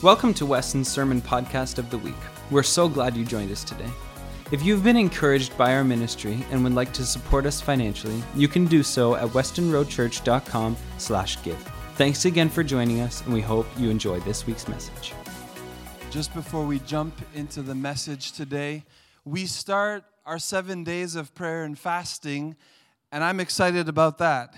Welcome to Weston's Sermon Podcast of the Week. We're so glad you joined us today. If you've been encouraged by our ministry and would like to support us financially, you can do so at westonroadchurch.com slash give. Thanks again for joining us, and we hope you enjoy this week's message. Just before we jump into the message today, we start our seven days of prayer and fasting, and I'm excited about that.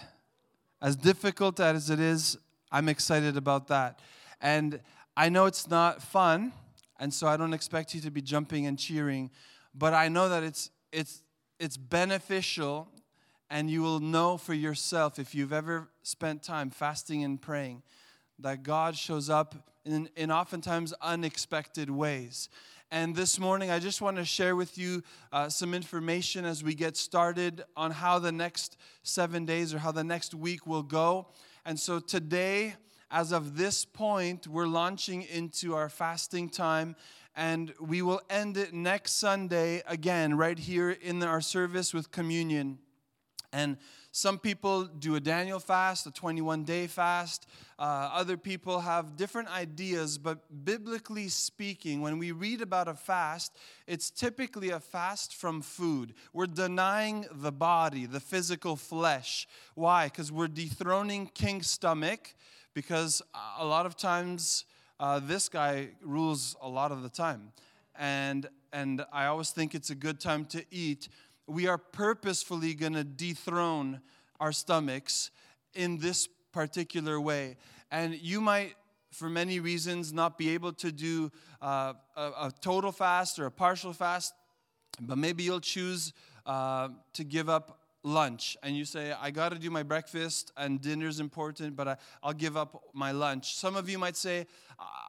As difficult as it is, I'm excited about that. And I know it's not fun, and so I don't expect you to be jumping and cheering, but I know that it's it's it's beneficial and you will know for yourself if you've ever spent time fasting and praying that God shows up in, in oftentimes unexpected ways. And this morning, I just want to share with you uh, some information as we get started on how the next seven days or how the next week will go. And so today, as of this point, we're launching into our fasting time, and we will end it next Sunday again, right here in our service with communion. And some people do a Daniel fast, a 21 day fast. Uh, other people have different ideas, but biblically speaking, when we read about a fast, it's typically a fast from food. We're denying the body, the physical flesh. Why? Because we're dethroning King Stomach, because a lot of times uh, this guy rules a lot of the time. And, and I always think it's a good time to eat we are purposefully going to dethrone our stomachs in this particular way. And you might, for many reasons, not be able to do uh, a, a, total fast or a partial fast, but maybe you'll choose uh, to give up lunch and you say, I got to do my breakfast and dinner's important, but I, will give up my lunch. Some of you might say,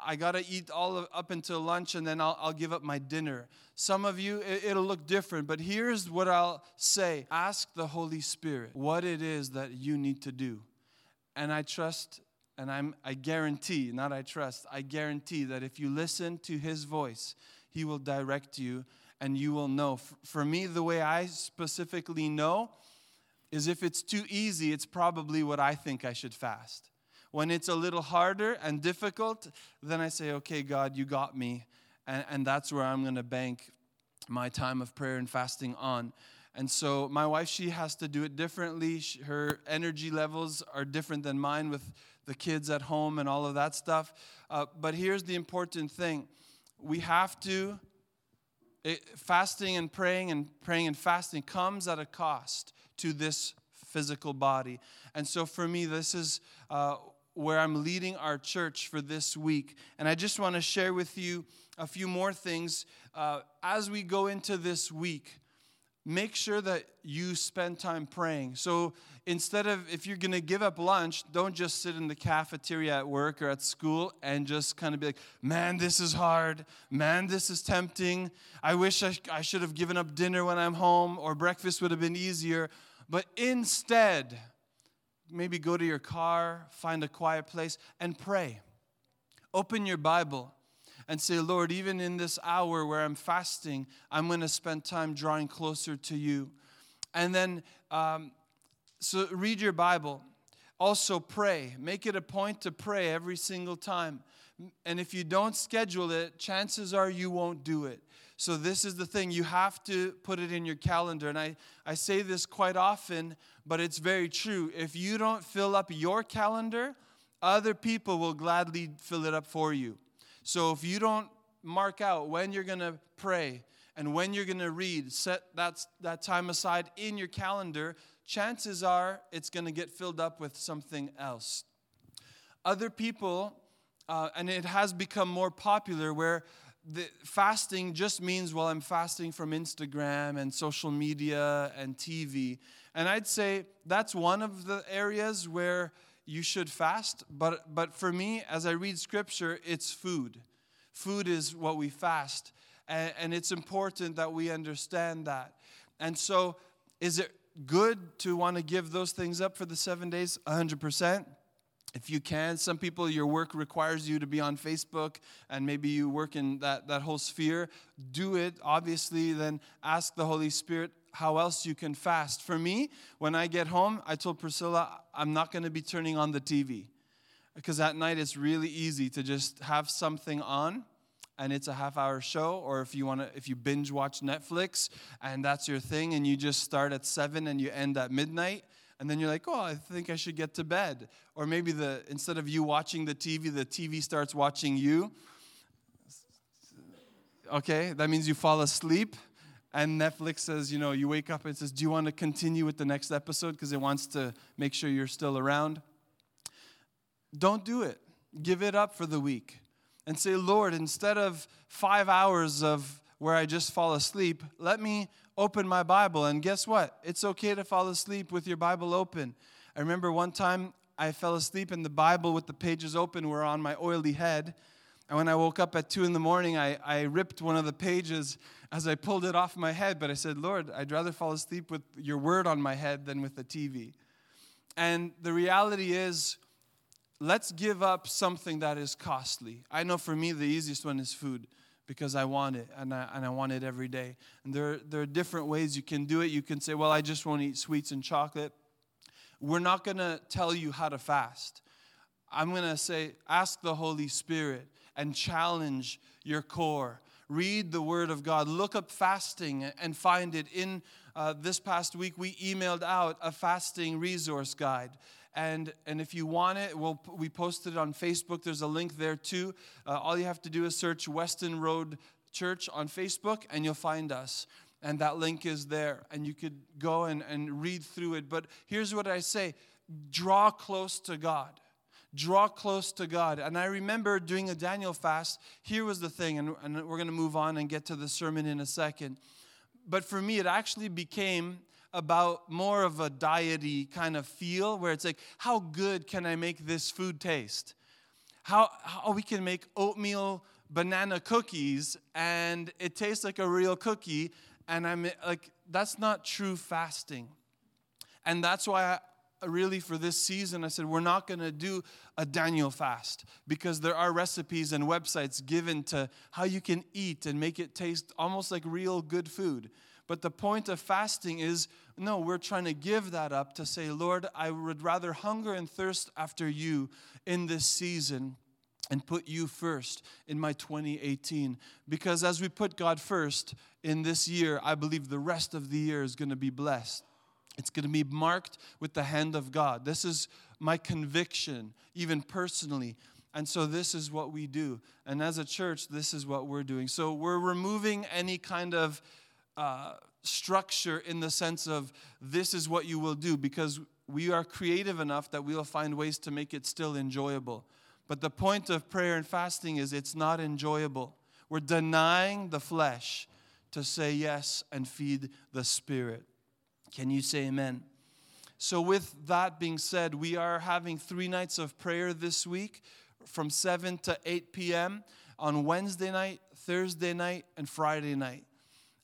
I got to eat all of, up until lunch and then I'll, I'll give up my dinner. Some of you, it, it'll look different, but here's what I'll say ask the Holy Spirit what it is that you need to do. And I trust and I'm, I guarantee, not I trust, I guarantee that if you listen to His voice, He will direct you and you will know. For me, the way I specifically know is if it's too easy, it's probably what I think I should fast. When it's a little harder and difficult, then I say, okay, God, you got me. And, and that's where I'm going to bank my time of prayer and fasting on. And so my wife, she has to do it differently. She, her energy levels are different than mine with the kids at home and all of that stuff. Uh, but here's the important thing we have to it, fasting and praying and praying and fasting comes at a cost to this physical body. And so for me, this is uh, where I'm leading our church for this week. And I just want to share with you a few more things uh, as we go into this week make sure that you spend time praying. So instead of, if you're going to give up lunch, don't just sit in the cafeteria at work or at school and just kind of be like, man, this is hard. Man, this is tempting. I wish I, I should have given up dinner when I'm home or breakfast would have been easier. But instead, maybe go to your car, find a quiet place, and pray. Open your Bible and say, Lord, even in this hour where I'm fasting, I'm going to spend time drawing closer to you. And then, um, so read your Bible. Also, pray. Make it a point to pray every single time. And if you don't schedule it, chances are you won't do it. So, this is the thing you have to put it in your calendar. And I, I say this quite often, but it's very true. If you don't fill up your calendar, other people will gladly fill it up for you. So if you don't mark out when you're going to pray and when you're going to read, set that, that time aside in your calendar, chances are it's going to get filled up with something else. Other people, uh, and it has become more popular where the fasting just means, well, I'm fasting from Instagram and social media and TV. And I'd say that's one of the areas where you should fast. But, but for me, as I read scripture, it's food. Food is what we fast. And, and it's important that we understand that. And so, is it good to want to give those things up for the seven days? 100%. If you can, some people, your work requires you to be on Facebook and maybe you work in that, that whole sphere. Do it, obviously, then ask the Holy Spirit how else you can fast. For me, when I get home, I told Priscilla, I'm not going to be turning on the TV. because at night it's really easy to just have something on and it's a half hour show or if you want to if you binge watch netflix and that's your thing and you just start at 7 and you end at midnight and then you're like oh i think i should get to bed or maybe the instead of you watching the tv the tv starts watching you okay that means you fall asleep and netflix says you know you wake up and says do you want to continue with the next episode because it wants to make sure you're still around don't do it. Give it up for the week and say, Lord, instead of five hours of where I just fall asleep, let me open my Bible. And guess what? It's okay to fall asleep with your Bible open. I remember one time I fell asleep and the Bible with the pages open were on my oily head. And when I woke up at two in the morning, I, I ripped one of the pages as I pulled it off my head. But I said, Lord, I'd rather fall asleep with your word on my head than with the TV. And the reality is, let's give up something that is costly. I know for me, the easiest one is food because I want it and I, and I want it every day. And there, there are different ways you can do it. You can say, well, I just won't eat sweets and chocolate. We're not going to tell you how to fast. I'm going to say, ask the Holy Spirit and challenge your core. Read the Word of God. Look up fasting and find it. In uh, this past week, we emailed out a fasting resource guide and, and if you want it, we'll, we posted it on Facebook. There's a link there too. Uh, all you have to do is search Weston Road Church on Facebook and you'll find us. And that link is there. And you could go and, and read through it. But here's what I say draw close to God. Draw close to God. And I remember doing a Daniel fast. Here was the thing, and, and we're going to move on and get to the sermon in a second. But for me, it actually became about more of a diety kind of feel where it's like, how good can I make this food taste? How, how we can make oatmeal banana cookies and it tastes like a real cookie. And I'm like, that's not true fasting. And that's why I, really for this season, I said, we're not going to do a Daniel fast because there are recipes and websites given to how you can eat and make it taste almost like real good food. But the point of fasting is no, we're trying to give that up to say, Lord, I would rather hunger and thirst after you in this season and put you first in my 2018. Because as we put God first in this year, I believe the rest of the year is going to be blessed. It's going to be marked with the hand of God. This is my conviction, even personally. And so, this is what we do. And as a church, this is what we're doing. So, we're removing any kind of uh, structure in the sense of this is what you will do because we are creative enough that we will find ways to make it still enjoyable. But the point of prayer and fasting is it's not enjoyable. We're denying the flesh to say yes and feed the spirit. Can you say amen? So, with that being said, we are having three nights of prayer this week from 7 to 8 p.m. on Wednesday night, Thursday night, and Friday night.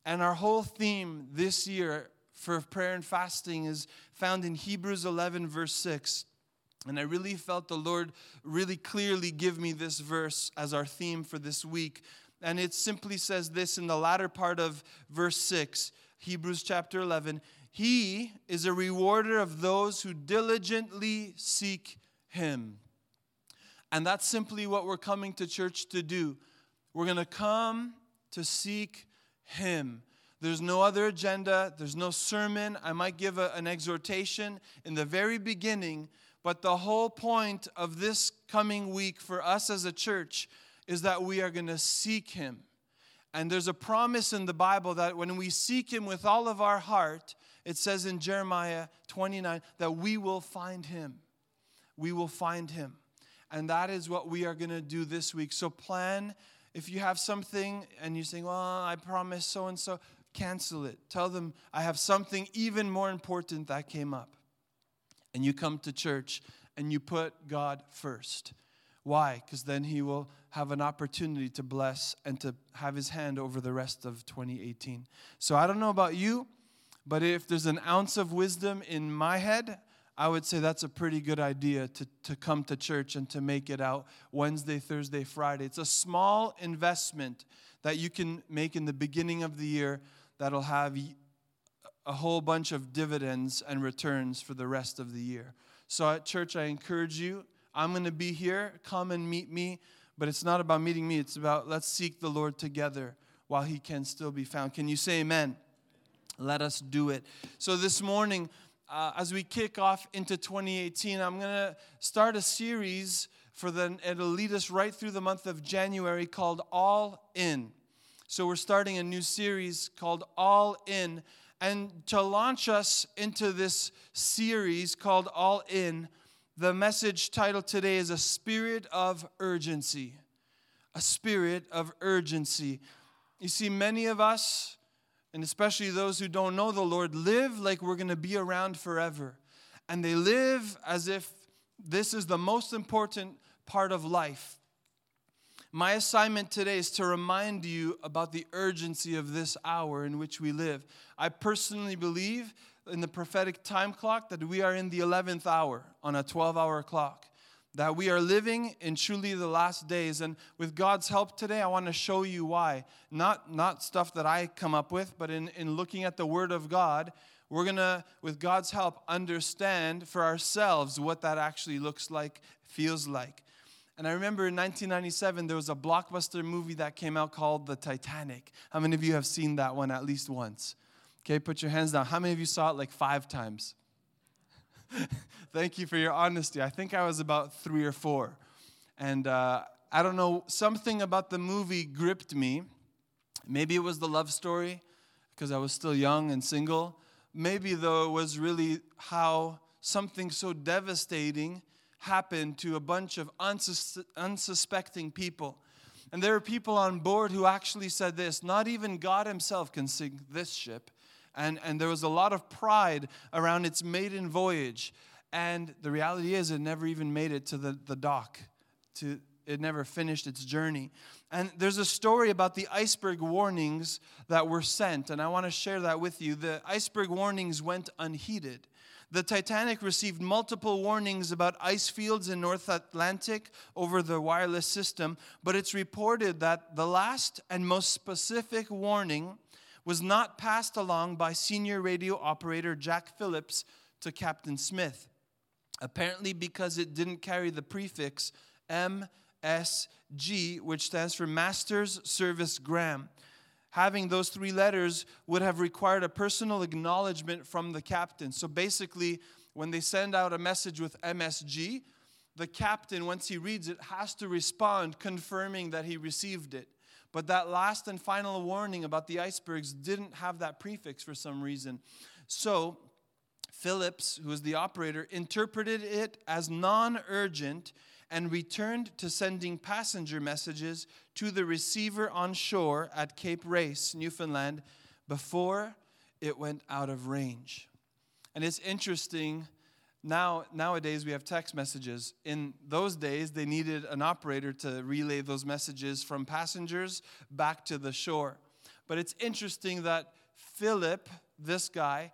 And our whole theme this year for prayer and fasting is found in Hebrews 11, verse 6. And I really felt the Lord really clearly give me this verse as our theme for this week. And it simply says this in the latter part of verse 6, Hebrews chapter 11 He is a rewarder of those who diligently seek Him. And that's simply what we're coming to church to do. We're going to come to seek him. There's no other agenda, there's no sermon. I might give a, an exhortation in the very beginning, but the whole point of this coming week for us as a church is that we are going to seek Him. And there's a promise in the Bible that when we seek Him with all of our heart, it says in Jeremiah 29 that we will find Him. We will find Him. And that is what we are going to do this week. So plan if you have something and you're saying, well, I promised so and so, cancel it. Tell them, I have something even more important that came up. And you come to church and you put God first. Why? Because then He will have an opportunity to bless and to have His hand over the rest of 2018. So I don't know about you, but if there's an ounce of wisdom in my head, I would say that's a pretty good idea to, to come to church and to make it out Wednesday, Thursday, Friday. It's a small investment that you can make in the beginning of the year that'll have a whole bunch of dividends and returns for the rest of the year. So at church, I encourage you. I'm going to be here. Come and meet me. But it's not about meeting me, it's about let's seek the Lord together while he can still be found. Can you say amen? Let us do it. So this morning, uh, as we kick off into 2018, I'm going to start a series for the, it'll lead us right through the month of January called All In. So we're starting a new series called All In. And to launch us into this series called All In, the message title today is A Spirit of Urgency. A Spirit of Urgency. You see, many of us, and especially those who don't know the Lord, live like we're going to be around forever. And they live as if this is the most important part of life. My assignment today is to remind you about the urgency of this hour in which we live. I personally believe in the prophetic time clock that we are in the 11th hour on a 12 hour clock. That we are living in truly the last days. And with God's help today, I want to show you why. Not, not stuff that I come up with, but in, in looking at the Word of God, we're going to, with God's help, understand for ourselves what that actually looks like, feels like. And I remember in 1997, there was a blockbuster movie that came out called The Titanic. How many of you have seen that one at least once? Okay, put your hands down. How many of you saw it like five times? Thank you for your honesty. I think I was about three or four. And uh, I don't know, something about the movie gripped me. Maybe it was the love story because I was still young and single. Maybe, though, it was really how something so devastating happened to a bunch of unsus- unsuspecting people. And there are people on board who actually said this not even God Himself can sink this ship. And, and there was a lot of pride around its maiden voyage. And the reality is, it never even made it to the, the dock. To, it never finished its journey. And there's a story about the iceberg warnings that were sent, and I want to share that with you. The iceberg warnings went unheeded. The Titanic received multiple warnings about ice fields in North Atlantic over the wireless system, but it's reported that the last and most specific warning was not passed along by senior radio operator Jack Phillips to Captain Smith, apparently because it didn't carry the prefix MSG, which stands for Master's Service Gram. Having those three letters would have required a personal acknowledgement from the captain. So basically, when they send out a message with MSG, the captain, once he reads it, has to respond confirming that he received it. But that last and final warning about the icebergs didn't have that prefix for some reason. So, Phillips, who was the operator, interpreted it as non urgent and returned to sending passenger messages to the receiver on shore at Cape Race, Newfoundland, before it went out of range. And it's interesting now nowadays we have text messages. In those days they needed an operator to relay those messages from passengers back to the shore. But it's interesting that philip this guy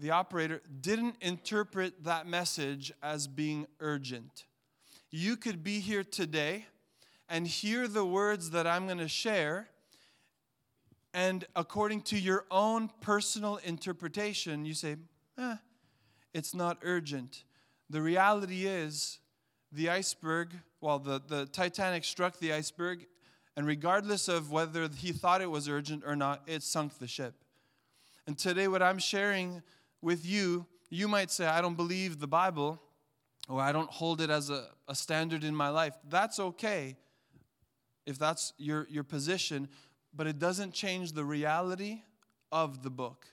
the operator didn't interpret that message as being urgent. You could be here today and hear the words that i'm going to share and according to your own personal interpretation you say eh, it's not urgent. The reality is, the iceberg, well, the, the Titanic struck the iceberg, and regardless of whether he thought it was urgent or not, it sunk the ship. And today, what I'm sharing with you, you might say, I don't believe the Bible, or I don't hold it as a, a standard in my life. That's okay if that's your, your position, but it doesn't change the reality of the book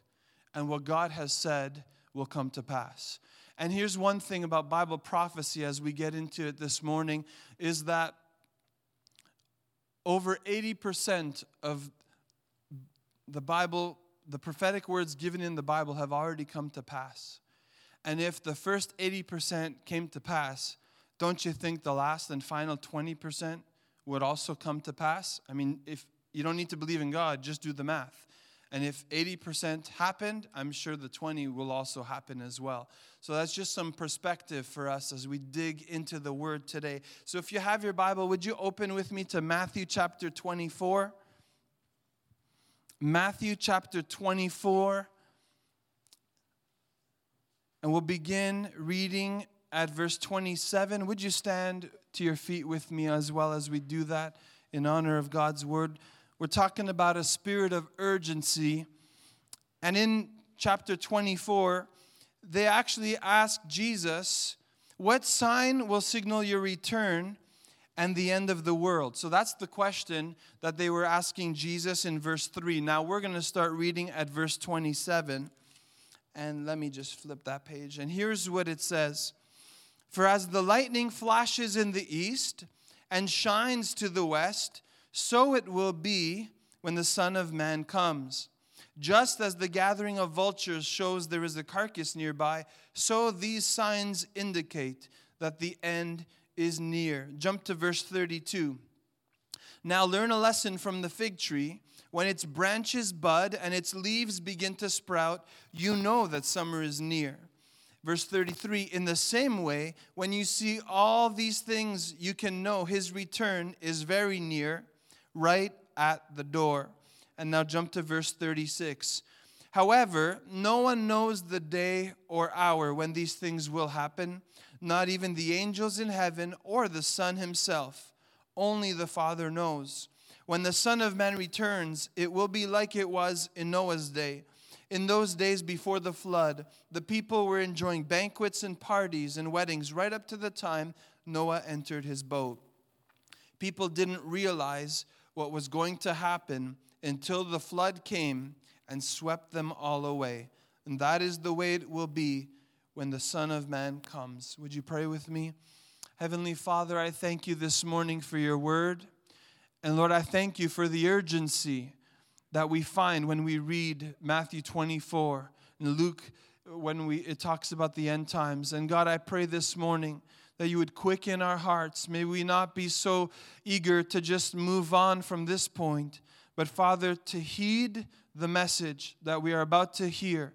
and what God has said will come to pass. And here's one thing about Bible prophecy as we get into it this morning is that over 80% of the Bible, the prophetic words given in the Bible have already come to pass. And if the first 80% came to pass, don't you think the last and final 20% would also come to pass? I mean, if you don't need to believe in God, just do the math. And if 80% happened, I'm sure the 20 will also happen as well. So that's just some perspective for us as we dig into the word today. So if you have your Bible, would you open with me to Matthew chapter 24? Matthew chapter 24. And we'll begin reading at verse 27. Would you stand to your feet with me as well as we do that in honor of God's word? We're talking about a spirit of urgency. And in chapter 24, they actually ask Jesus, What sign will signal your return and the end of the world? So that's the question that they were asking Jesus in verse 3. Now we're going to start reading at verse 27. And let me just flip that page. And here's what it says For as the lightning flashes in the east and shines to the west, so it will be when the Son of Man comes. Just as the gathering of vultures shows there is a carcass nearby, so these signs indicate that the end is near. Jump to verse 32. Now learn a lesson from the fig tree. When its branches bud and its leaves begin to sprout, you know that summer is near. Verse 33 In the same way, when you see all these things, you can know his return is very near, right at the door. And now jump to verse 36. However, no one knows the day or hour when these things will happen, not even the angels in heaven or the Son himself. Only the Father knows. When the Son of Man returns, it will be like it was in Noah's day. In those days before the flood, the people were enjoying banquets and parties and weddings right up to the time Noah entered his boat. People didn't realize what was going to happen until the flood came and swept them all away. And that is the way it will be when the Son of Man comes. Would you pray with me? Heavenly Father, I thank you this morning for your word. And Lord, I thank you for the urgency that we find when we read Matthew 24 and Luke when we it talks about the end times. And God, I pray this morning that you would quicken our hearts. May we not be so eager to just move on from this point, but Father, to heed the message that we are about to hear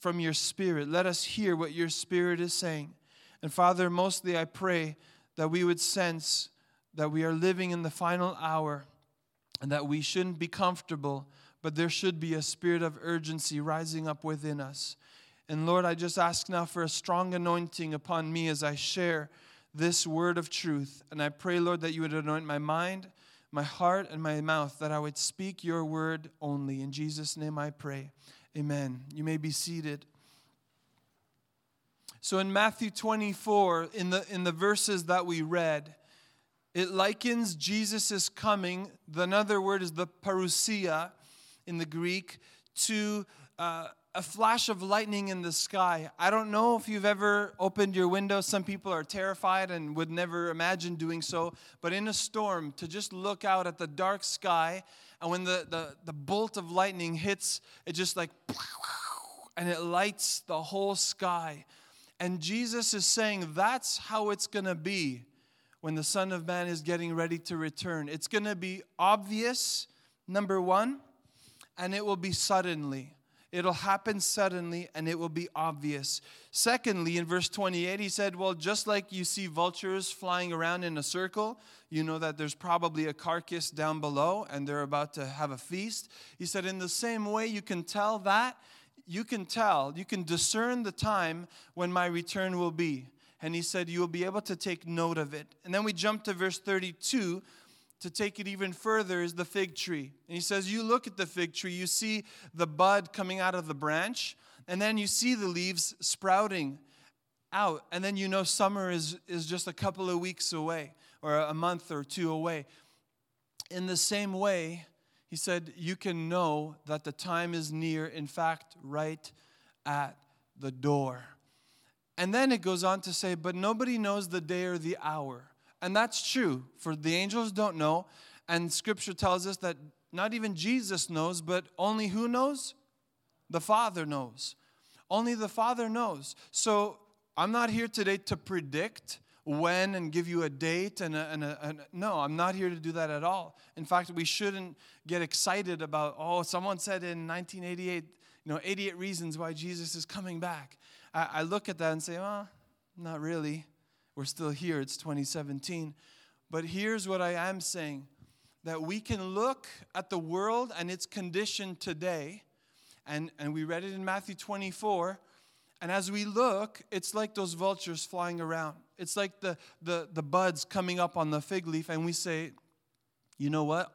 from your Spirit. Let us hear what your Spirit is saying. And Father, mostly I pray that we would sense that we are living in the final hour and that we shouldn't be comfortable, but there should be a spirit of urgency rising up within us. And Lord, I just ask now for a strong anointing upon me as I share this word of truth. And I pray, Lord, that you would anoint my mind, my heart, and my mouth, that I would speak your word only. In Jesus' name I pray. Amen. You may be seated. So in Matthew 24, in the, in the verses that we read, it likens Jesus' coming, the another word is the parousia in the Greek, to uh, a flash of lightning in the sky. I don't know if you've ever opened your window. Some people are terrified and would never imagine doing so. But in a storm, to just look out at the dark sky, and when the, the, the bolt of lightning hits, it just like, and it lights the whole sky. And Jesus is saying that's how it's going to be when the Son of Man is getting ready to return. It's going to be obvious, number one, and it will be suddenly. It'll happen suddenly and it will be obvious. Secondly, in verse 28, he said, Well, just like you see vultures flying around in a circle, you know that there's probably a carcass down below and they're about to have a feast. He said, In the same way, you can tell that. You can tell, you can discern the time when my return will be and he said, You will be able to take note of it. And then we jump to verse 32 to take it even further is the fig tree. And he says, You look at the fig tree, you see the bud coming out of the branch, and then you see the leaves sprouting out. And then you know summer is, is just a couple of weeks away or a month or two away. In the same way, he said, You can know that the time is near, in fact, right at the door. And then it goes on to say, but nobody knows the day or the hour. And that's true, for the angels don't know. And scripture tells us that not even Jesus knows, but only who knows? The Father knows. Only the Father knows. So I'm not here today to predict when and give you a date and, a, and, a, and no i'm not here to do that at all in fact we shouldn't get excited about oh someone said in 1988 you know 88 reasons why jesus is coming back I, I look at that and say, well, not really. We're still here. It's 2017. But here's what I am saying that we can look at the world and its condition today, and, and we read it in Matthew 24, And as we look, it's like those vultures flying around. It's like the, the, the buds coming up on the fig leaf, and we say, you know what?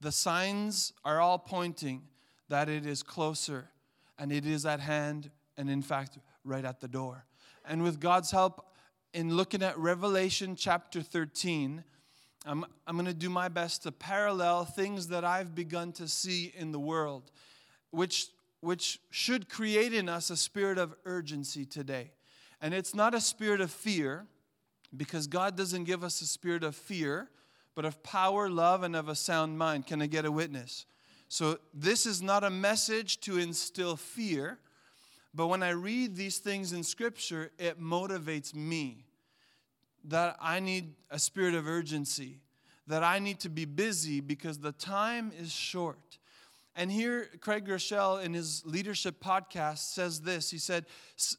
The signs are all pointing that it is closer and it is at hand, and in fact, right at the door. And with God's help, in looking at Revelation chapter 13, I'm, I'm going to do my best to parallel things that I've begun to see in the world, which, which should create in us a spirit of urgency today. And it's not a spirit of fear, because God doesn't give us a spirit of fear, but of power, love, and of a sound mind. Can I get a witness? So, this is not a message to instill fear, but when I read these things in Scripture, it motivates me that I need a spirit of urgency, that I need to be busy because the time is short. And here, Craig Groeschel in his leadership podcast says this. He said,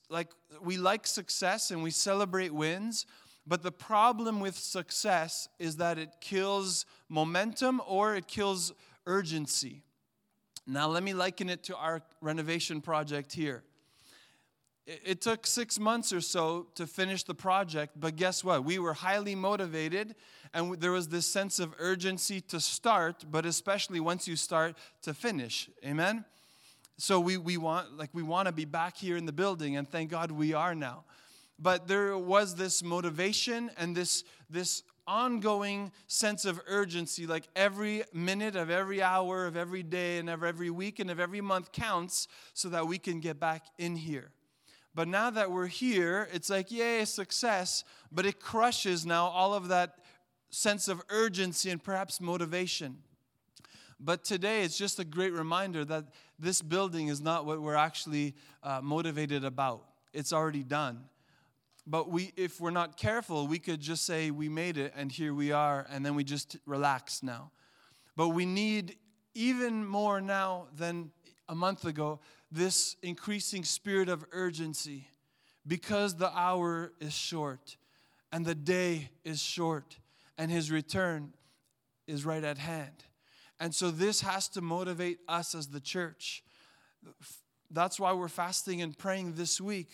like, we like success and we celebrate wins, but the problem with success is that it kills momentum or it kills urgency. Now, let me liken it to our renovation project here. It took six months or so to finish the project, but guess what? We were highly motivated, and there was this sense of urgency to start, but especially once you start to finish. Amen? So we, we want like we want to be back here in the building, and thank God we are now. But there was this motivation and this, this ongoing sense of urgency, like every minute of every hour of every day and of every week and of every month counts so that we can get back in here. But now that we're here, it's like, yay, success, but it crushes now all of that sense of urgency and perhaps motivation. But today, it's just a great reminder that this building is not what we're actually uh, motivated about. It's already done. But we, if we're not careful, we could just say we made it and here we are, and then we just relax now. But we need even more now than a month ago this increasing spirit of urgency because the hour is short and the day is short and his return is right at hand. And so this has to motivate us as the church. That's why we're fasting and praying this week.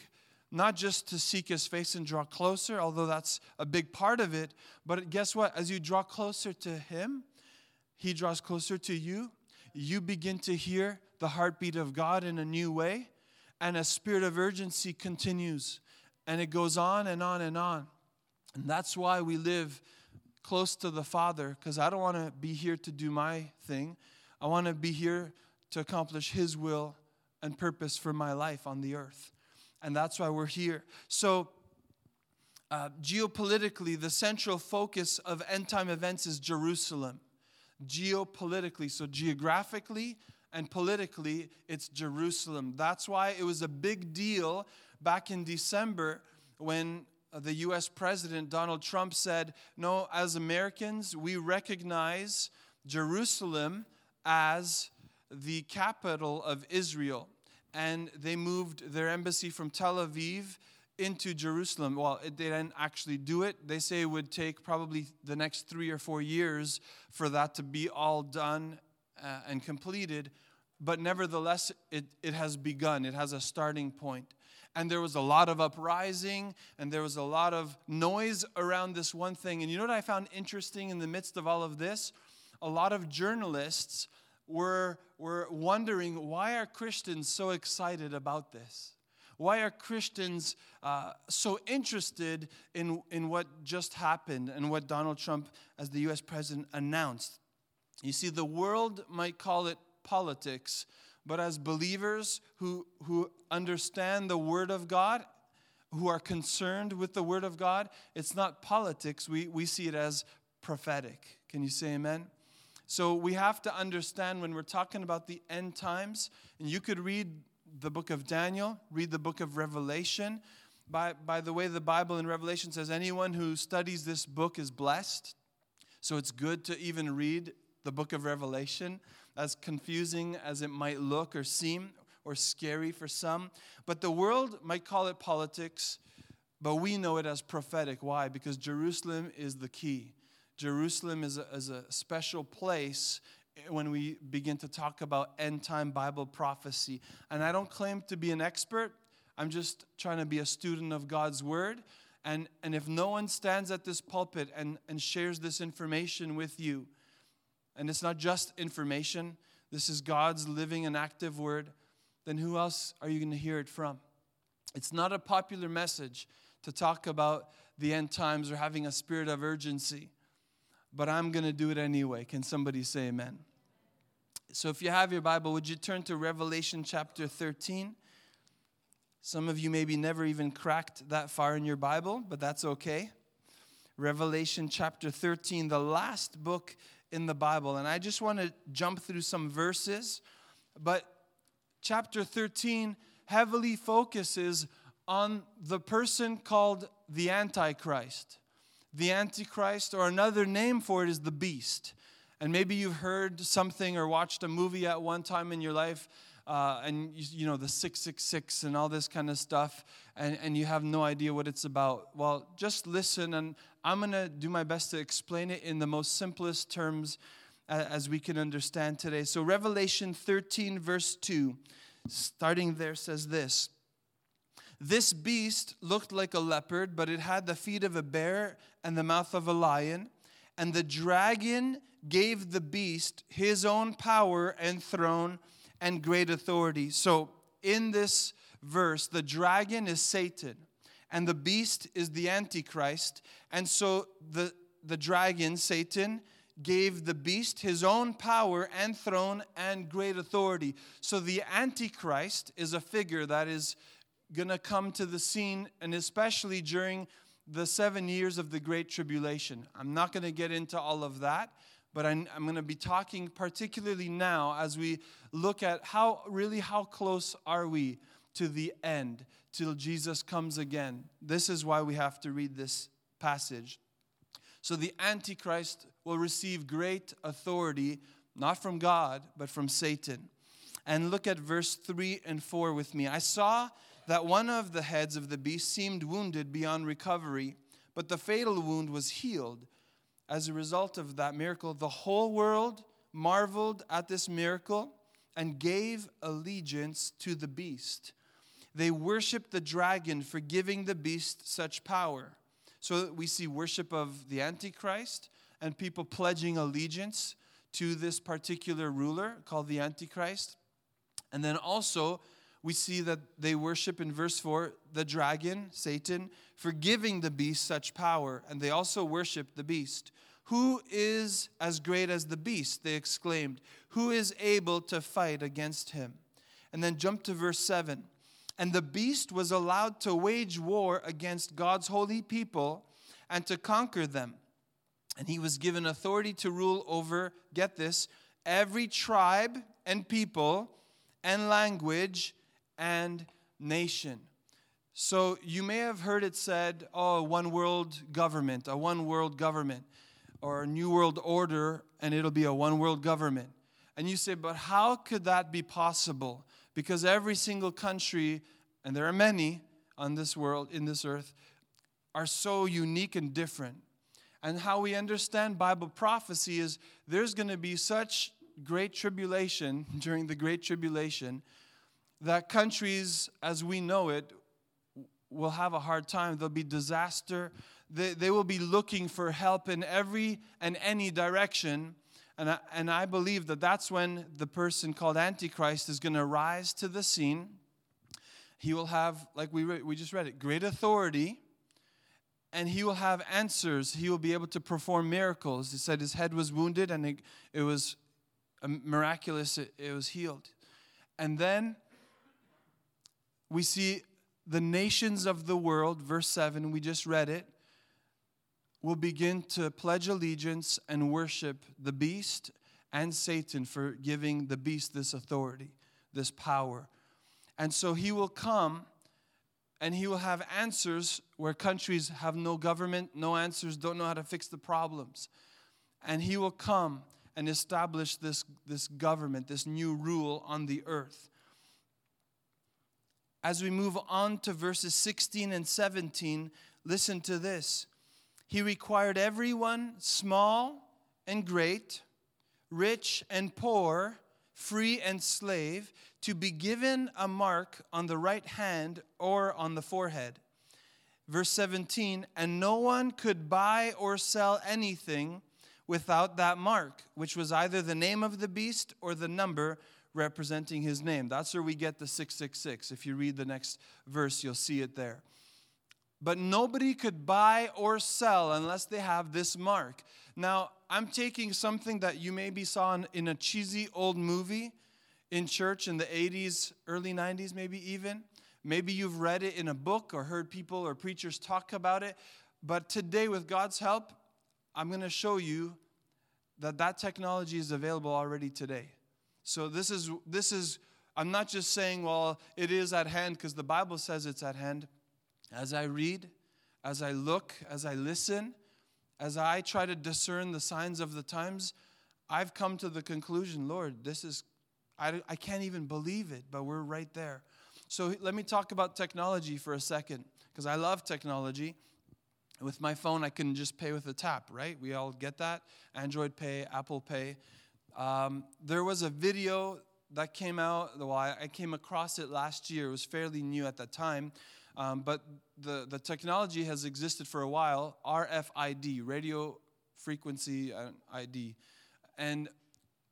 Not just to seek his face and draw closer, although that's a big part of it, but guess what? As you draw closer to him, he draws closer to you. You begin to hear the heartbeat of God in a new way, and a spirit of urgency continues. And it goes on and on and on. And that's why we live close to the Father, because I don't want to be here to do my thing. I want to be here to accomplish His will and purpose for my life on the earth. And that's why we're here. So, uh, geopolitically, the central focus of end time events is Jerusalem. Geopolitically, so geographically, and politically, it's Jerusalem. That's why it was a big deal back in December when the US President Donald Trump said, No, as Americans, we recognize Jerusalem as the capital of Israel. And they moved their embassy from Tel Aviv into Jerusalem. Well, they didn't actually do it. They say it would take probably the next three or four years for that to be all done uh, and completed but nevertheless, it, it has begun. It has a starting point. And there was a lot of uprising and there was a lot of noise around this one thing. And you know what I found interesting in the midst of all of this? A lot of journalists were, were wondering why are Christians so excited about this? Why are Christians uh, so interested in, in what just happened and what Donald Trump, as the US president, announced? You see, the world might call it politics, but as believers who, who understand the Word of God, who are concerned with the Word of God, it's not politics. We, we see it as prophetic. Can you say amen? So we have to understand when we're talking about the end times, and you could read the book of Daniel, read the book of Revelation. By, by the way, the Bible in Revelation says anyone who studies this book is blessed. So it's good to even read the book of Revelation as confusing as it might look or seem, or scary for some. But the world might call it politics, but we know it as prophetic. Why? Because Jerusalem is the key. Jerusalem is a, is a special place when we begin to talk about end time Bible prophecy. And I don't claim to be an expert. I'm just trying to be a student of God's word. And, and if no one stands at this pulpit and, and shares this information with you, and it's not just information, this is God's living and active word, then who else are you going to hear it from? It's not a popular message to talk about the end times or having a spirit of urgency, but I'm going to do it anyway. Can somebody say amen? So if you have your Bible, would you turn to Revelation chapter 13? Some of you maybe never even cracked that far in your Bible, but that's okay. Revelation chapter 13, the last book in the Bible. And I just want to jump through some verses, but chapter 13 heavily focuses on the person called the Antichrist. The Antichrist, or another name for it, is the beast. And maybe you've heard something or watched a movie at one time in your life uh, and you, you, know the 666 and all this kind of stuff and, and you have no idea what it's about. Well just listen and i'm going to do my best to explain it in the most simplest terms as we can understand today. So revelation 13 verse 2 starting there says this this beast looked like a leopard but it had the feet of a bear and the mouth of a lion and the dragon gave the beast his own power and throne and great authority. So, in this verse, the dragon is Satan and the beast is the Antichrist. And so, the, the dragon, Satan, gave the beast his own power and throne and great authority. So, the Antichrist is a figure that is going to come to the scene, and especially during the seven years of the Great Tribulation. I'm not going to get into all of that but I'm, I'm going to be talking particularly now as we look at how really how close are we to the end till Jesus comes again. This is why we have to read this passage. So the Antichrist will receive great authority, not from God, but from Satan. And look at verse 3 and 4 with me. I saw that one of the heads of the beast seemed wounded beyond recovery, but the fatal wound was healed as a result of that miracle, the whole world marveled at this miracle and gave allegiance to the beast. They worshiped the dragon for giving the beast such power. So we see worship of the Antichrist and people pledging allegiance to this particular ruler called the Antichrist. And then also, we see that they worship in verse 4 the dragon, Satan, for giving the beast such power. And they also worship the beast. Who is as great as the beast? They exclaimed. Who is able to fight against him? And then jump to verse 7. And the beast was allowed to wage war against God's holy people and to conquer them. And he was given authority to rule over, get this, every tribe and people and language and nation. So you may have heard it said, oh, one world government, a one world government or a new world order and it'll be a one world government. And you say, but how could that be possible? Because every single country, and there are many on this world, in this earth, are so unique and different. And how we understand Bible prophecy is there's going to be such great tribulation during the great tribulation that countries as we know it will have a hard time. There'll be disaster, they, they will be looking for help in every and any direction. And I, and I believe that that's when the person called Antichrist is going to rise to the scene. He will have, like we, re- we just read it, great authority, and he will have answers. He will be able to perform miracles. He said his head was wounded and it, it was um, miraculous, it, it was healed. And then we see the nations of the world, verse 7, we just read it, will begin to pledge allegiance and worship the beast and Satan for giving the beast this authority, this power. And so he will come and he will have answers where countries have no government, no answers, don't know how to fix the problems. And he will come and establish this, this government, this new rule on the earth. As we move on to verses 16 and 17, listen to this. He required everyone, small and great, rich and poor, free and slave, to be given a mark on the right hand or on the forehead. Verse 17, and no one could buy or sell anything without that mark, which was either the name of the beast or the number representing his name. That's where we get the 666. If you read the next verse, you'll see it there. But nobody could buy or sell unless they have this mark. Now, I'm taking something that you maybe saw in a cheesy old movie in church in the 80s, early 90s, maybe even. Maybe you've read it in a book or heard people or preachers talk about it. But today, with God's help, I'm going to show you that that technology is available already today. So this is this is I'm not just saying well it is at hand because the Bible says it's at hand. As I read, as I look, as I listen, as I try to discern the signs of the times, I've come to the conclusion, Lord, this is I, I can't even believe it, but we're right there. So let me talk about technology for a second because I love technology. With my phone, I can just pay with a tap, right? We all get that. Android Pay, Apple Pay. Um, there was a video that came out, well, I came across it last year. It was fairly new at that time. Um, but the, the technology has existed for a while RFID, radio frequency uh, ID. And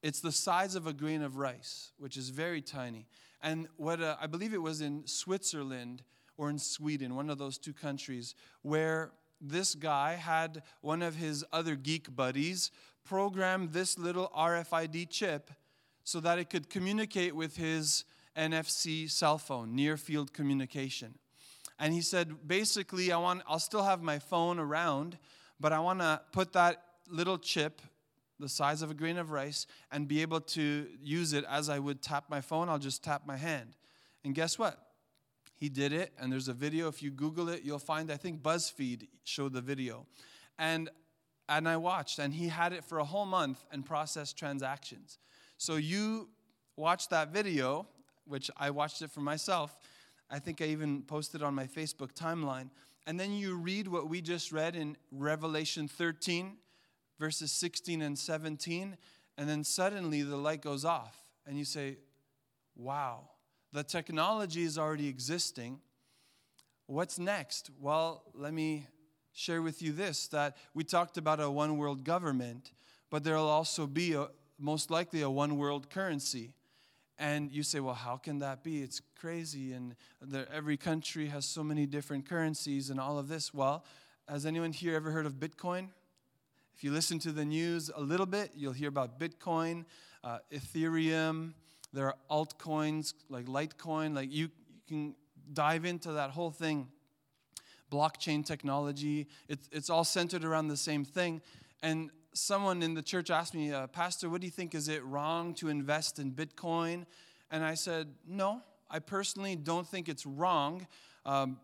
it's the size of a grain of rice, which is very tiny. And what uh, I believe it was in Switzerland or in Sweden, one of those two countries, where this guy had one of his other geek buddies program this little RFID chip so that it could communicate with his NFC cell phone, near field communication. And he said, basically, I want, I'll still have my phone around, but I want to put that little chip, the size of a grain of rice, and be able to use it as I would tap my phone. I'll just tap my hand. And guess what? He did it, and there's a video. If you Google it, you'll find, I think BuzzFeed showed the video. And, and I watched, and he had it for a whole month and processed transactions. So you watch that video, which I watched it for myself. I think I even posted on my Facebook timeline. And then you read what we just read in Revelation 13, verses 16 and 17, and then suddenly the light goes off, and you say, Wow, the technology is already existing. What's next? Well, let me share with you this that we talked about a one world government, but there will also be a, most likely a one world currency. And you say, well, how can that be? It's crazy. And there, every country has so many different currencies and all of this. Well, has anyone here ever heard of Bitcoin? If you listen to the news a little bit, you'll hear about Bitcoin, uh, Ethereum, there are altcoins like Litecoin, like you, you can dive into that whole thing. Blockchain technology, it's, it's all centered around the same thing. And someone in the church asked me, uh, Pastor, what do you think? Is it wrong to invest in Bitcoin? And I said, No, I personally don't think it's wrong. Um,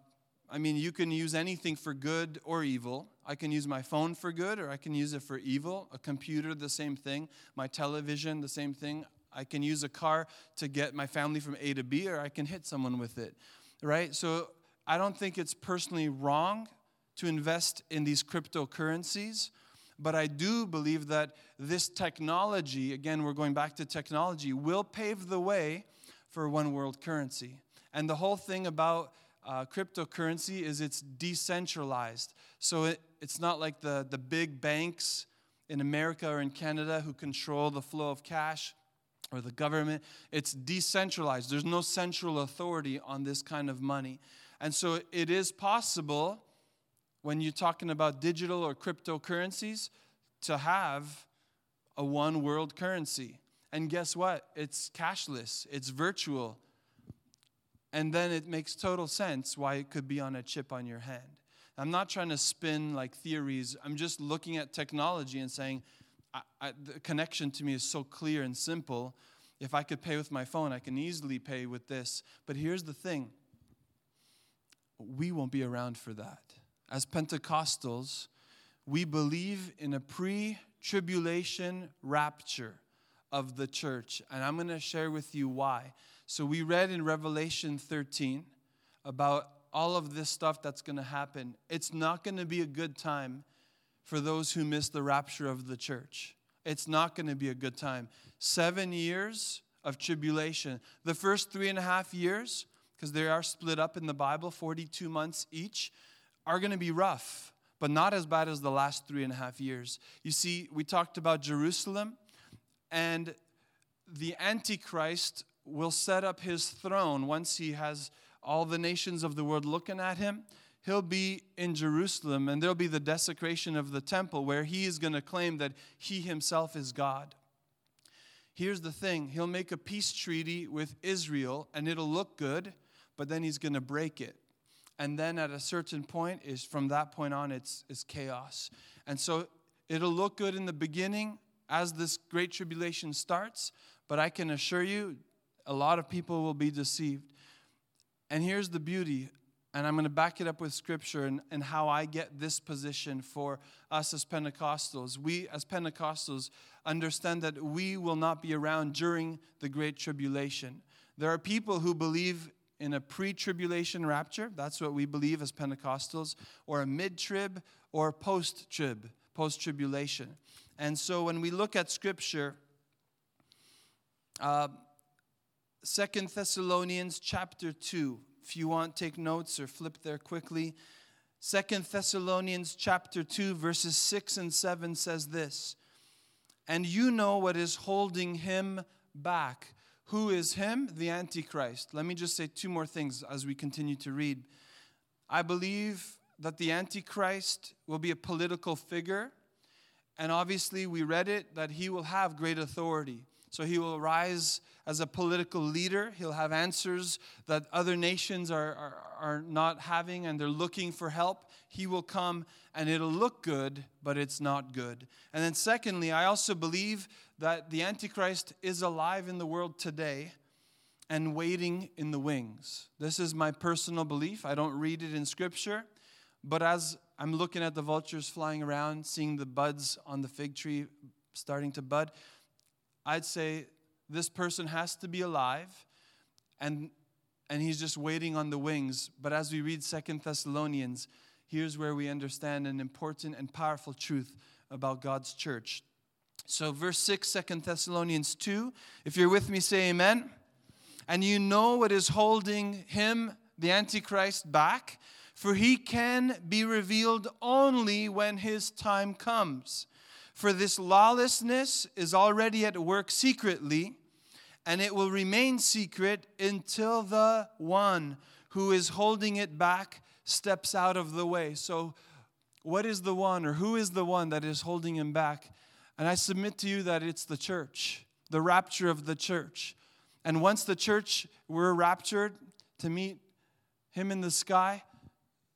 I mean, you can use anything for good or evil. I can use my phone for good or I can use it for evil. A computer, the same thing. My television, the same thing. I can use a car to get my family from A to B, or I can hit someone with it, right? So I don't think it's personally wrong to invest in these cryptocurrencies, but I do believe that this technology, again, we're going back to technology, will pave the way for one world currency. And the whole thing about uh, cryptocurrency is it's decentralized. So it, it's not like the, the big banks in America or in Canada who control the flow of cash or the government. It's decentralized. There's no central authority on this kind of money. And so it is possible when you're talking about digital or cryptocurrencies to have a one world currency. And guess what? It's cashless, it's virtual. And then it makes total sense why it could be on a chip on your hand. I'm not trying to spin like theories. I'm just looking at technology and saying, I, I, the connection to me is so clear and simple. If I could pay with my phone, I can easily pay with this. But here's the thing we won't be around for that. As Pentecostals, we believe in a pre tribulation rapture of the church. And I'm going to share with you why. So, we read in Revelation 13 about all of this stuff that's going to happen. It's not going to be a good time for those who miss the rapture of the church. It's not going to be a good time. Seven years of tribulation. The first three and a half years, because they are split up in the Bible, 42 months each, are going to be rough, but not as bad as the last three and a half years. You see, we talked about Jerusalem, and the Antichrist will set up his throne once he has all the nations of the world looking at him. He'll be in Jerusalem, and there'll be the desecration of the temple where he is going to claim that he himself is God. Here's the thing He'll make a peace treaty with Israel, and it'll look good, but then he's going to break it. And then at a certain point, is from that point on, it's, it's chaos. And so it'll look good in the beginning as this great tribulation starts, but I can assure you, a lot of people will be deceived. And here's the beauty and I'm going to back it up with scripture and, and how I get this position for us as Pentecostals. We, as Pentecostals, understand that we will not be around during the Great Tribulation. There are people who believe in a pre tribulation rapture, that's what we believe as Pentecostals, or a mid trib or post trib, post tribulation. And so when we look at scripture, uh, Second Thessalonians chapter 2, if you want, take notes or flip there quickly. Second Thessalonians chapter 2 verses 6 and 7 says this. And you know what is holding him back. Who is him? The Antichrist. Let me just say two more things as we continue to read. I believe that the Antichrist will be a political figure. And obviously, we read it that he will have great authority. So he will rise as a political leader. He'll have answers that other nations are, are, are, not having and they're looking for help. He will come and it'll look good, but it's not good. And then, secondly, I also believe that the Antichrist is alive in the world today and waiting in the wings. This is my personal belief. I don't read it in Scripture, but as I'm looking at the vultures flying around, seeing the buds on the fig tree starting to bud, I'd say this person has to be alive and, and he's just waiting on the wings. But as we read Second Thessalonians, here's where we understand an important and powerful truth about God's church. So, verse 6, 2 Thessalonians 2, if you're with me, say amen. And you know what is holding him, the Antichrist, back, for he can be revealed only when his time comes. For this lawlessness is already at work secretly, and it will remain secret until the one who is holding it back steps out of the way. So, what is the one, or who is the one that is holding him back? And I submit to you that it's the church, the rapture of the church. And once the church, we're raptured to meet him in the sky,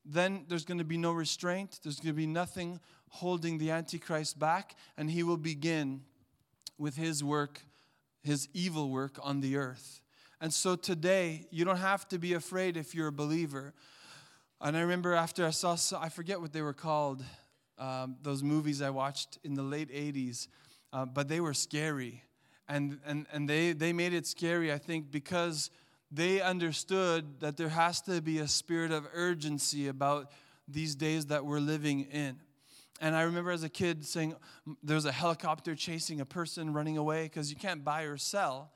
then there's going to be no restraint. There's going to be nothing holding the Antichrist back, and he will begin with his work, his evil work on the earth. And so today, you don't have to be afraid if you're a believer. And I remember after I saw, I forget what they were called, um, those movies I watched in the late 80s, uh, but they were scary. And, and, and they, they made it scary, I think, because they understood that there has to be a spirit of urgency about these days that we're living in. And I remember as a kid saying, there's a helicopter chasing a person running away because you can't buy or sell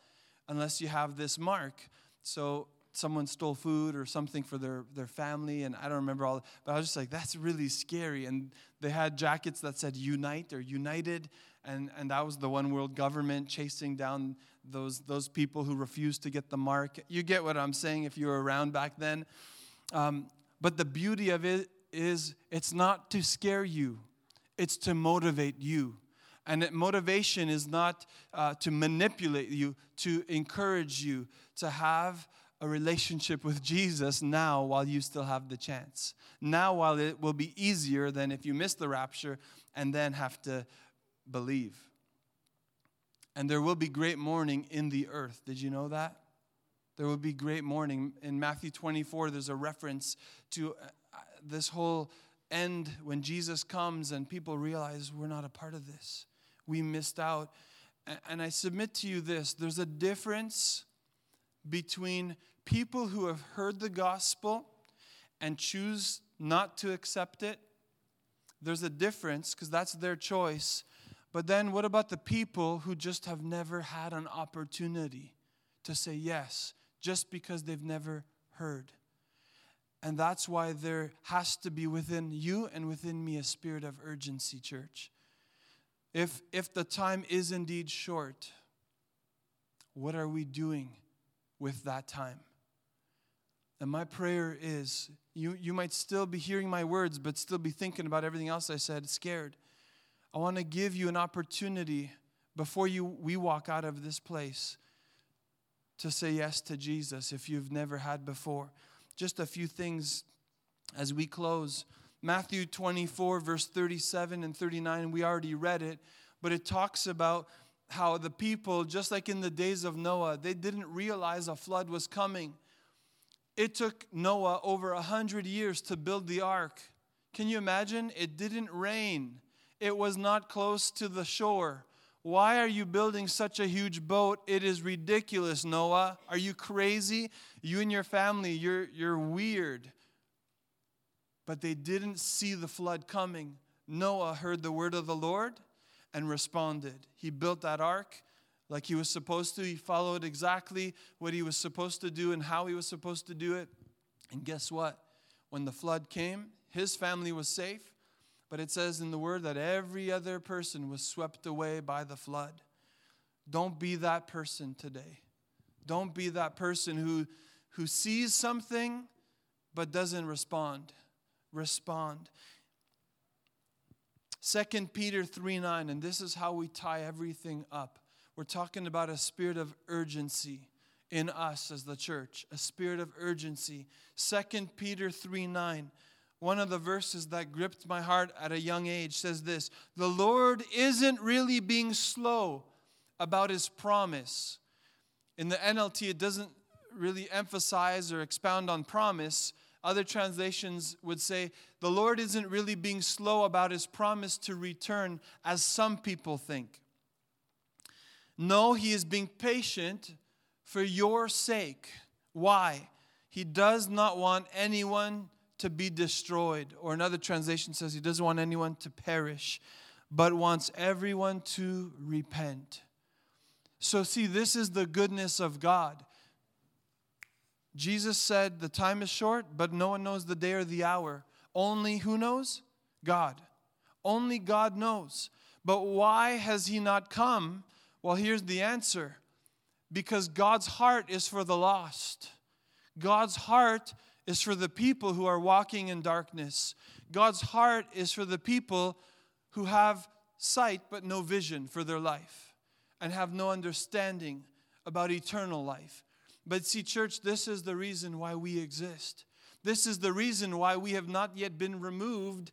unless you have this mark. So someone stole food or something for their, their family, and I don't remember all, but I was just like, that's really scary. And they had jackets that said Unite or United, and, and that was the one world government chasing down those, those people who refused to get the mark. You get what I'm saying if you were around back then. Um, but the beauty of it is it's not to scare you it's to motivate you. And motivation is not uh, to manipulate you, to encourage you to have a relationship with Jesus now while you still have the chance. Now, while it will be easier than if you miss the rapture and then have to believe. And there will be great mourning in the earth. Did you know that? There will be great mourning. In Matthew 24, there's a reference to uh, this whole end when Jesus comes and people realize we're not a part of this. We missed out. And I submit to you this there's a difference between people who have heard the gospel and choose not to accept it. There's a difference because that's their choice. But then what about the people who just have never had an opportunity? to say yes just because they've never heard. And that's why there has to be within you and within me a spirit of urgency, church. If, if the time is indeed short, what are we doing with that time? And my prayer is you, you might still be hearing my words, but still be thinking about everything else I said, scared. I want to give you an opportunity before you, we walk out of this place to say yes to Jesus if you've never had before. Just a few things as we close. Matthew 24, verse 37 and 39, we already read it, but it talks about how the people, just like in the days of Noah, they didn't realize a flood was coming. It took Noah over a hundred years to build the ark. Can you imagine? It didn't rain. It was not close to the shore. Why are you building such a huge boat? It is ridiculous, Noah. Are you crazy? You and your family, you're, you're weird. But they didn't see the flood coming. Noah heard the word of the Lord and responded. He built that ark like he was supposed to. He followed exactly what he was supposed to do and how he was supposed to do it. And guess what? When the flood came, his family was safe, but it says in the word that every other person was swept away by the flood. Don't be that person today. Don't be that person who, who sees something but doesn't respond. Respond. 2 Peter 3 9, and this is how we tie everything up. We're talking about a spirit of urgency in us as the church, a spirit of urgency. 2 Peter 3 9 one of the verses that gripped my heart at a young age says this The Lord isn't really being slow about his promise. In the NLT, it doesn't really emphasize or expound on promise. Other translations would say, The Lord isn't really being slow about his promise to return, as some people think. No, he is being patient for your sake. Why? He does not want anyone to be destroyed. Or another translation says he doesn't want anyone to perish, but wants everyone to repent. So, see, this is the goodness of God. Jesus said, The time is short, but no one knows the day or the hour. Only who knows? God. Only God knows. But why has He not come? Well, here's the answer because God's heart is for the lost. God's heart is for the people who are walking in darkness. God's heart is for the people who have sight but no vision for their life and have no understanding about eternal life. But see, church, this is the reason why we exist. This is the reason why we have not yet been removed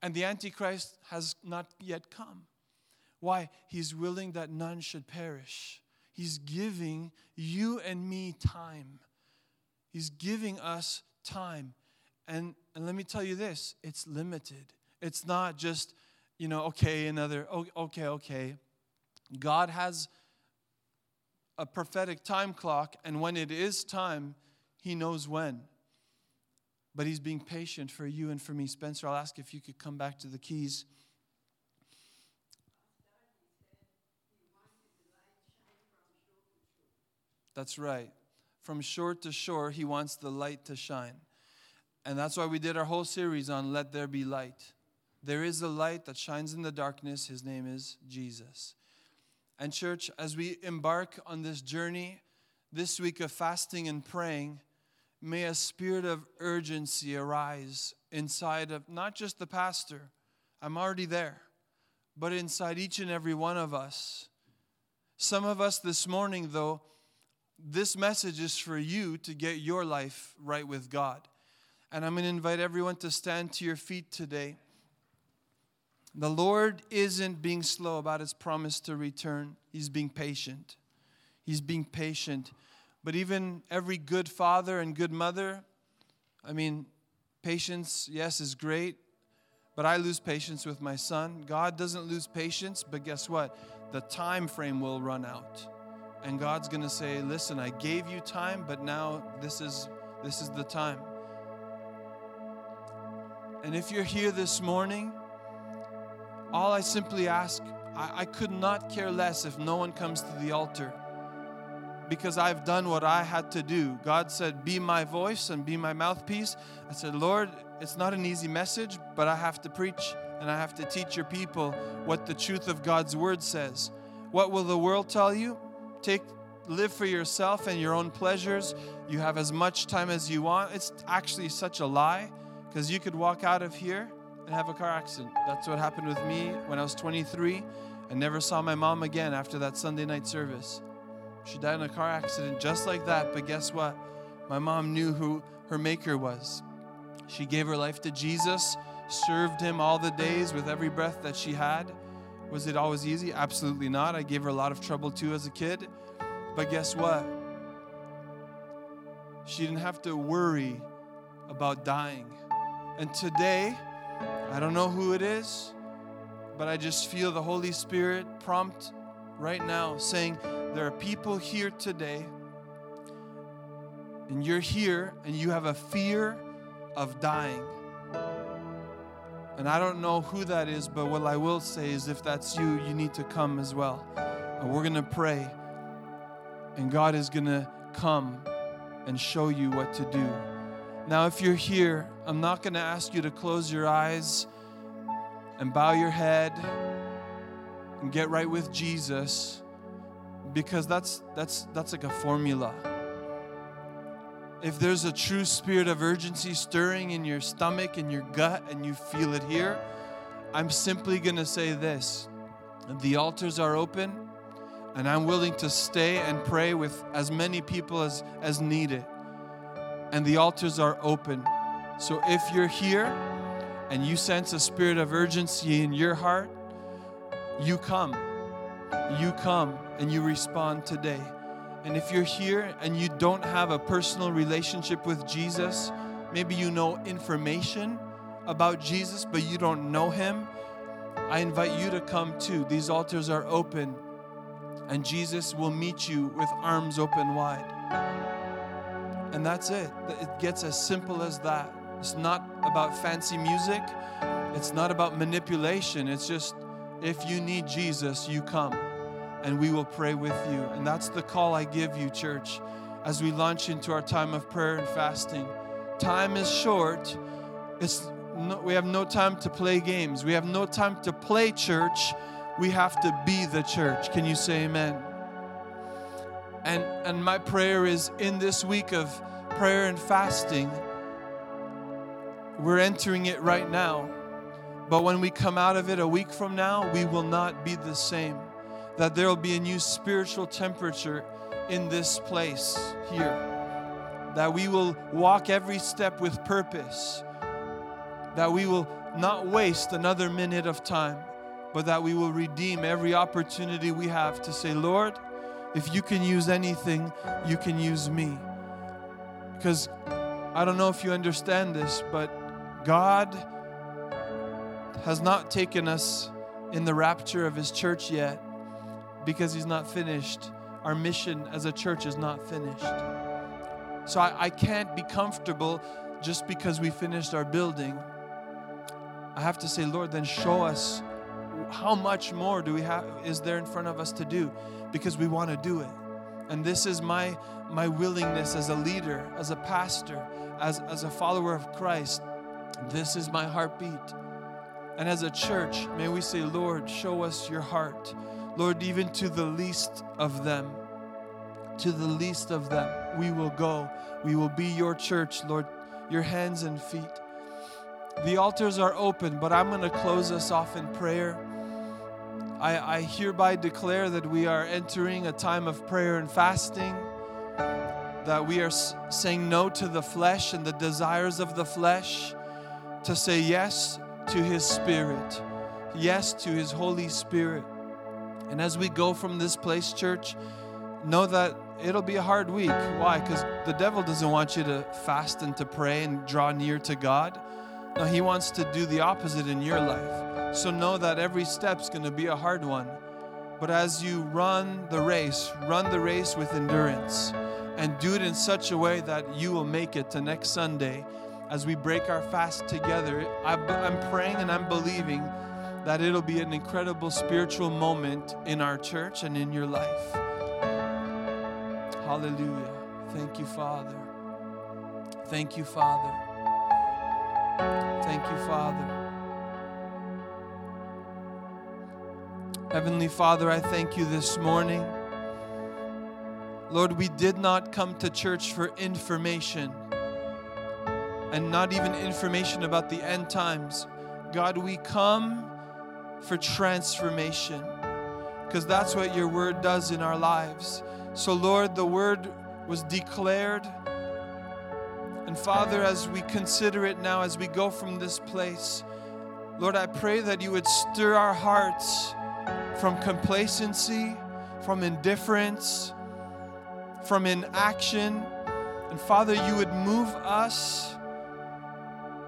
and the Antichrist has not yet come. Why? He's willing that none should perish. He's giving you and me time. He's giving us time. And, and let me tell you this it's limited. It's not just, you know, okay, another, okay, okay. God has a prophetic time clock, and when it is time, He knows when. But He's being patient for you and for me. Spencer, I'll ask if you could come back to the keys. That's right from shore to shore, He wants the light to shine. And that's why we did our whole series on Let There Be Light. There is a light that shines in the darkness. His name is Jesus. And, church, as we embark on this journey this week of fasting and praying, may a spirit of urgency arise inside of not just the pastor, I'm already there, but inside each and every one of us. Some of us this morning, though, this message is for you to get your life right with God. And I'm going to invite everyone to stand to your feet today. The Lord isn't being slow about his promise to return, he's being patient. He's being patient. But even every good father and good mother, I mean, patience, yes, is great, but I lose patience with my son. God doesn't lose patience, but guess what? The time frame will run out and God's going to say, "Listen, I gave you time, but now this is this is the time." And if you're here this morning, all I simply ask, I, I could not care less if no one comes to the altar because I've done what I had to do. God said, Be my voice and be my mouthpiece. I said, Lord, it's not an easy message, but I have to preach and I have to teach your people what the truth of God's word says. What will the world tell you? Take live for yourself and your own pleasures. You have as much time as you want. It's actually such a lie because you could walk out of here and have a car accident. That's what happened with me when I was 23 and never saw my mom again after that Sunday night service. She died in a car accident just like that, but guess what? My mom knew who her maker was. She gave her life to Jesus, served him all the days with every breath that she had. Was it always easy? Absolutely not. I gave her a lot of trouble too as a kid. But guess what? She didn't have to worry about dying. And today, I don't know who it is, but I just feel the Holy Spirit prompt right now saying, There are people here today, and you're here, and you have a fear of dying. And I don't know who that is, but what I will say is if that's you, you need to come as well. And we're going to pray. And God is going to come and show you what to do. Now, if you're here, I'm not going to ask you to close your eyes and bow your head and get right with Jesus because that's that's that's like a formula. If there's a true spirit of urgency stirring in your stomach and your gut and you feel it here, I'm simply going to say this. The altars are open and I'm willing to stay and pray with as many people as, as needed. And the altars are open. So if you're here and you sense a spirit of urgency in your heart, you come. You come and you respond today. And if you're here and you don't have a personal relationship with Jesus, maybe you know information about Jesus, but you don't know him, I invite you to come too. These altars are open and Jesus will meet you with arms open wide. And that's it. It gets as simple as that. It's not about fancy music, it's not about manipulation. It's just if you need Jesus, you come and we will pray with you. And that's the call I give you, church, as we launch into our time of prayer and fasting. Time is short. It's no, we have no time to play games. We have no time to play church we have to be the church. Can you say amen? And, and my prayer is in this week of prayer and fasting, we're entering it right now. But when we come out of it a week from now, we will not be the same. That there will be a new spiritual temperature in this place here. That we will walk every step with purpose. That we will not waste another minute of time but that we will redeem every opportunity we have to say, Lord, if you can use anything, you can use me. Because I don't know if you understand this, but God has not taken us in the rapture of His church yet because He's not finished. Our mission as a church is not finished. So I, I can't be comfortable just because we finished our building. I have to say, Lord, then show us how much more do we have is there in front of us to do? Because we want to do it. And this is my my willingness as a leader as a pastor as as a follower of christ. This is my heartbeat. And as a church may we say lord show us your heart. Lord even to the least of them to the least of them we will go. We will be your church lord your hands and feet. The altars are open, but I'm going to close us off in prayer. I, I hereby declare that we are entering a time of prayer and fasting, that we are saying no to the flesh and the desires of the flesh, to say yes to His Spirit, yes to His Holy Spirit. And as we go from this place, church, know that it'll be a hard week. Why? Because the devil doesn't want you to fast and to pray and draw near to God. No, he wants to do the opposite in your life. So know that every step's going to be a hard one. But as you run the race, run the race with endurance and do it in such a way that you will make it to next Sunday as we break our fast together. I'm praying and I'm believing that it'll be an incredible spiritual moment in our church and in your life. Hallelujah. Thank you, Father. Thank you, Father. Thank you, Father. Heavenly Father, I thank you this morning. Lord, we did not come to church for information and not even information about the end times. God, we come for transformation because that's what your word does in our lives. So, Lord, the word was declared. And Father, as we consider it now, as we go from this place, Lord, I pray that you would stir our hearts from complacency, from indifference, from inaction. And Father, you would move us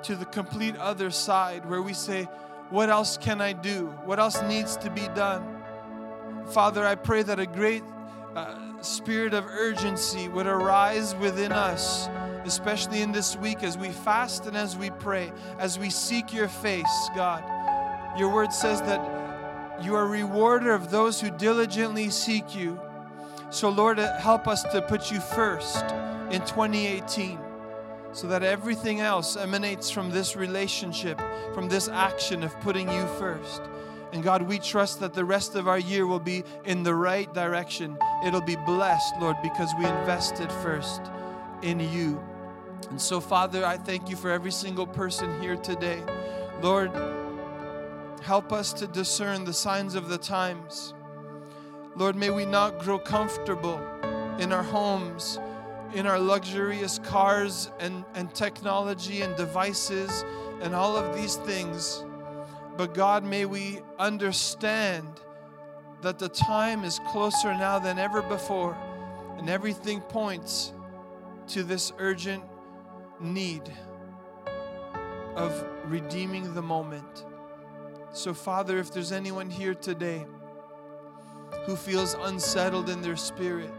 to the complete other side where we say, What else can I do? What else needs to be done? Father, I pray that a great uh, spirit of urgency would arise within us, especially in this week as we fast and as we pray, as we seek your face, God. Your word says that you are a rewarder of those who diligently seek you. So, Lord, uh, help us to put you first in 2018 so that everything else emanates from this relationship, from this action of putting you first. And God, we trust that the rest of our year will be in the right direction. It'll be blessed, Lord, because we invested first in you. And so, Father, I thank you for every single person here today. Lord, help us to discern the signs of the times. Lord, may we not grow comfortable in our homes, in our luxurious cars and, and technology and devices and all of these things. But God, may we understand that the time is closer now than ever before, and everything points to this urgent need of redeeming the moment. So, Father, if there's anyone here today who feels unsettled in their spirit,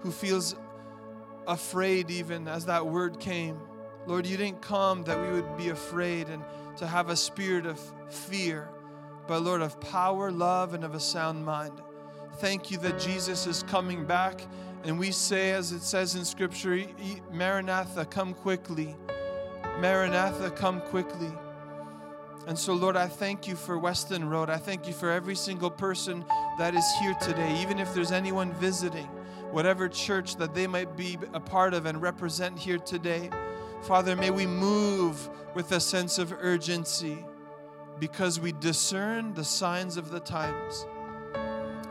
who feels afraid even as that word came, Lord, you didn't come that we would be afraid and to have a spirit of fear, but Lord, of power, love, and of a sound mind. Thank you that Jesus is coming back. And we say, as it says in Scripture, Maranatha, come quickly. Maranatha, come quickly. And so, Lord, I thank you for Weston Road. I thank you for every single person that is here today, even if there's anyone visiting, whatever church that they might be a part of and represent here today. Father, may we move with a sense of urgency because we discern the signs of the times.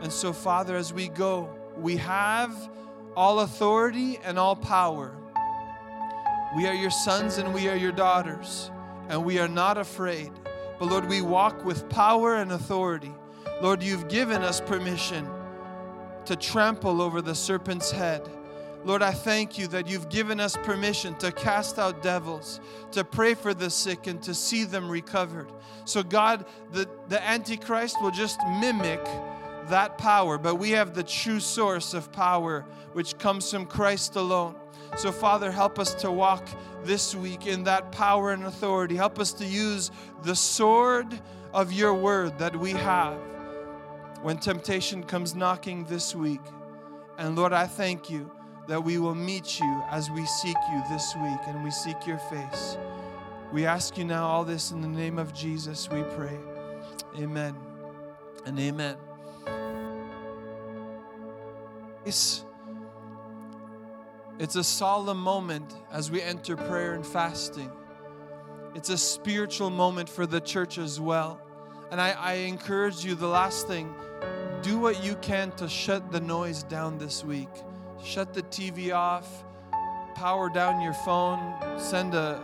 And so, Father, as we go, we have all authority and all power. We are your sons and we are your daughters, and we are not afraid. But Lord, we walk with power and authority. Lord, you've given us permission to trample over the serpent's head Lord, I thank you that you've given us permission to cast out devils, to pray for the sick, and to see them recovered. So, God, the, the Antichrist will just mimic that power, but we have the true source of power, which comes from Christ alone. So, Father, help us to walk this week in that power and authority. Help us to use the sword of your word that we have when temptation comes knocking this week. And Lord, I thank you that we will meet you as we seek you this week and we seek your face. We ask you now all this in the name of Jesus, we pray. Amen and amen. It's, it's a solemn moment as we enter prayer and fasting. It's a spiritual moment for the church as well. And I, I encourage you, the last thing, do what you can to shut the noise down this week shut the TV off, power down your phone, send a,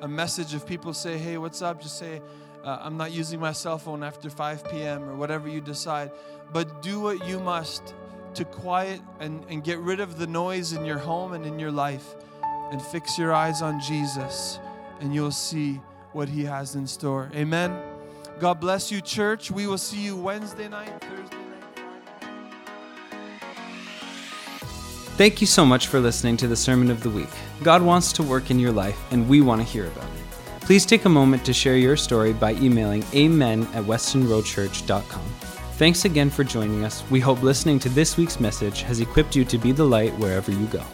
a message if people say, hey, what's up? Just say, uh, I'm not using my cell phone after 5 p.m. or whatever you decide. But do what you must to quiet and, and get rid of the noise in your home and in your life and fix your eyes on Jesus, and you'll see what He has in store. Amen. God bless you, church. We will see you Wednesday night, Thursday. Night. Thank you so much for listening to the Sermon of the Week. God wants to work in your life, and we want to hear about it. Please take a moment to share your story by emailing amen at westonroadchurch.com. Thanks again for joining us. We hope listening to this week's message has equipped you to be the light wherever you go.